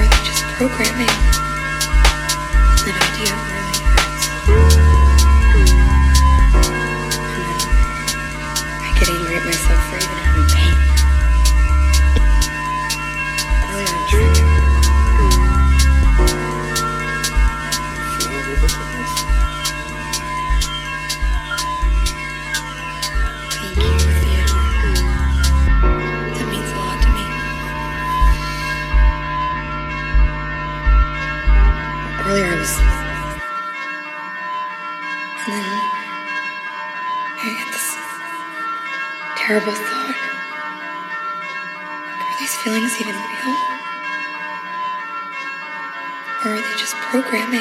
just programming an idea real? Or are they just programming?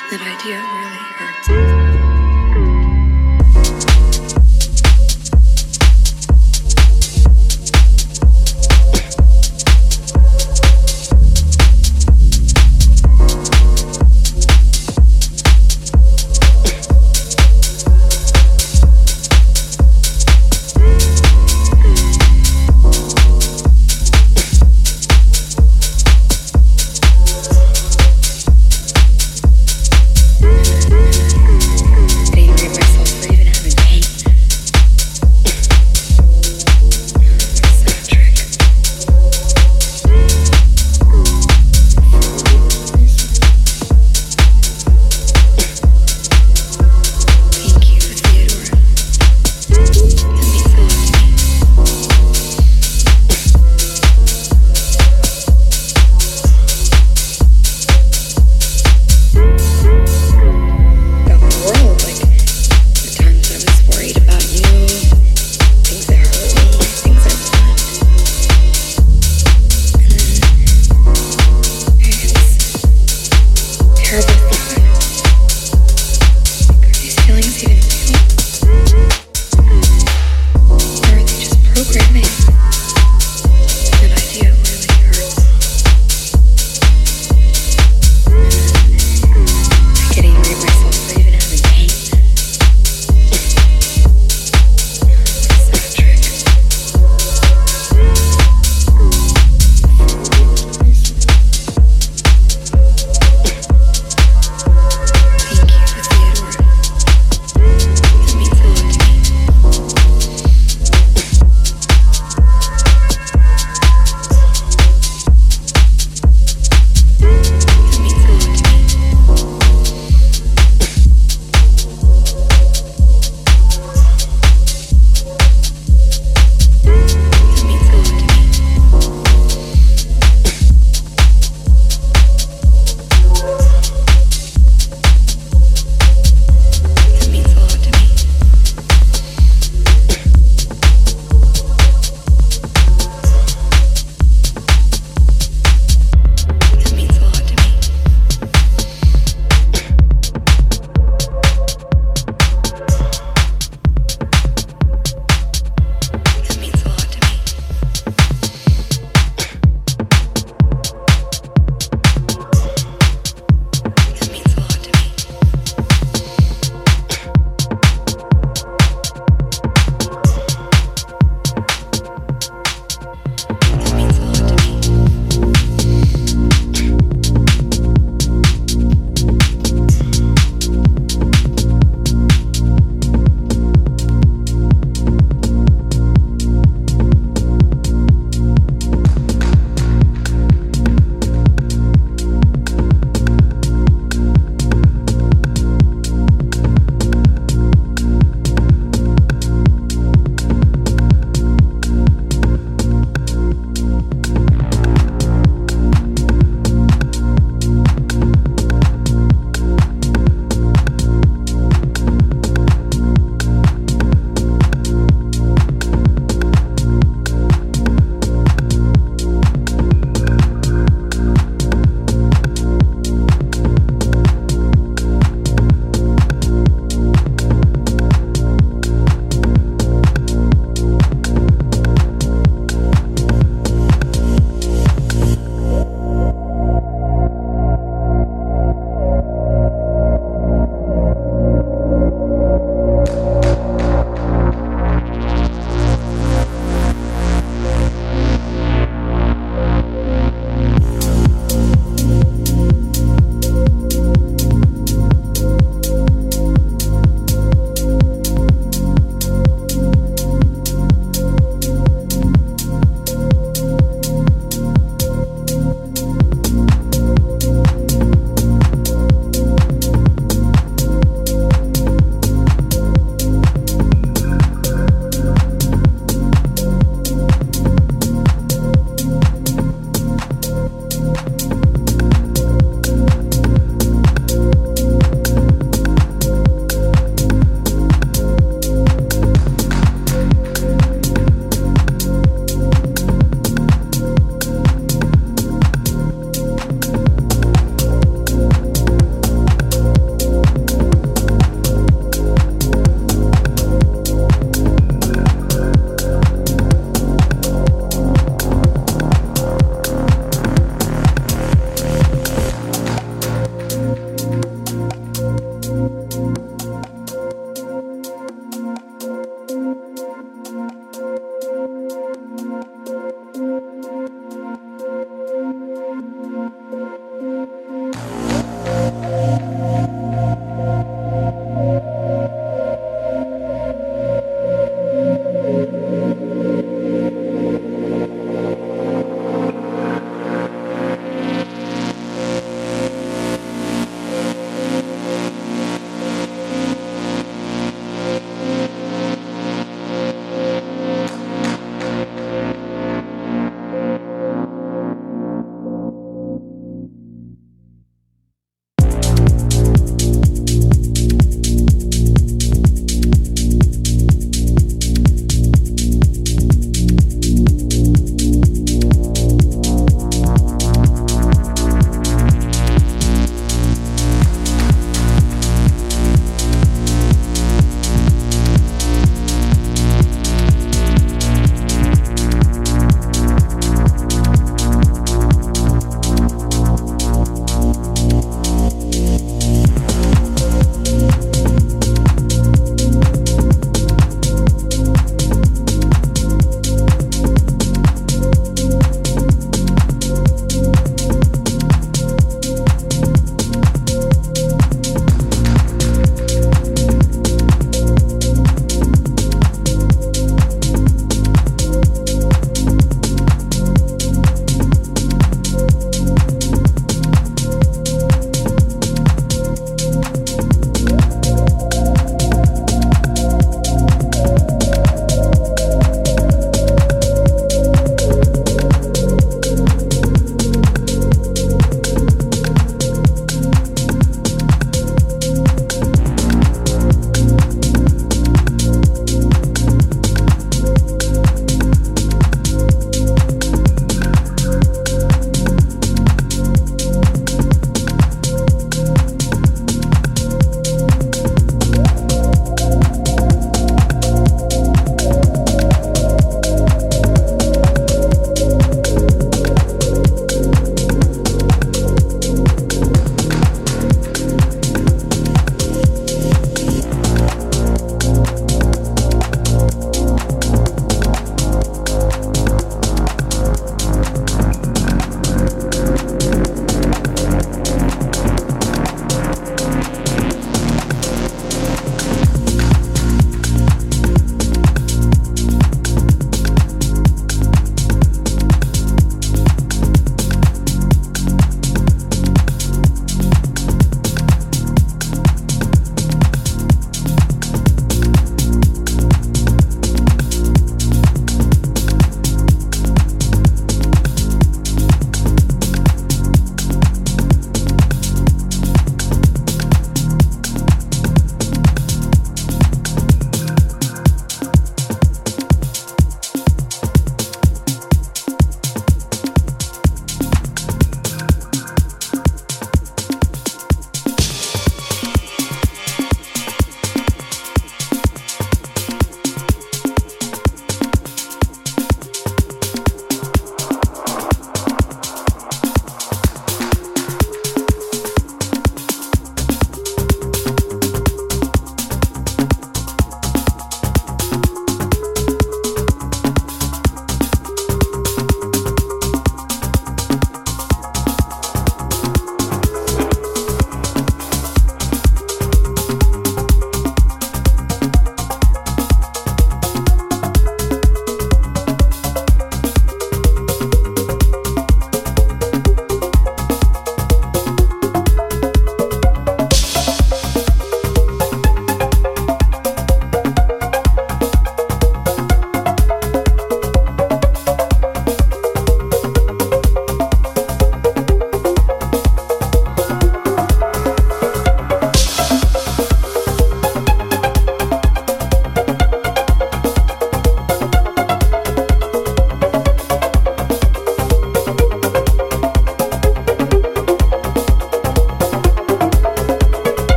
And that idea really hurts.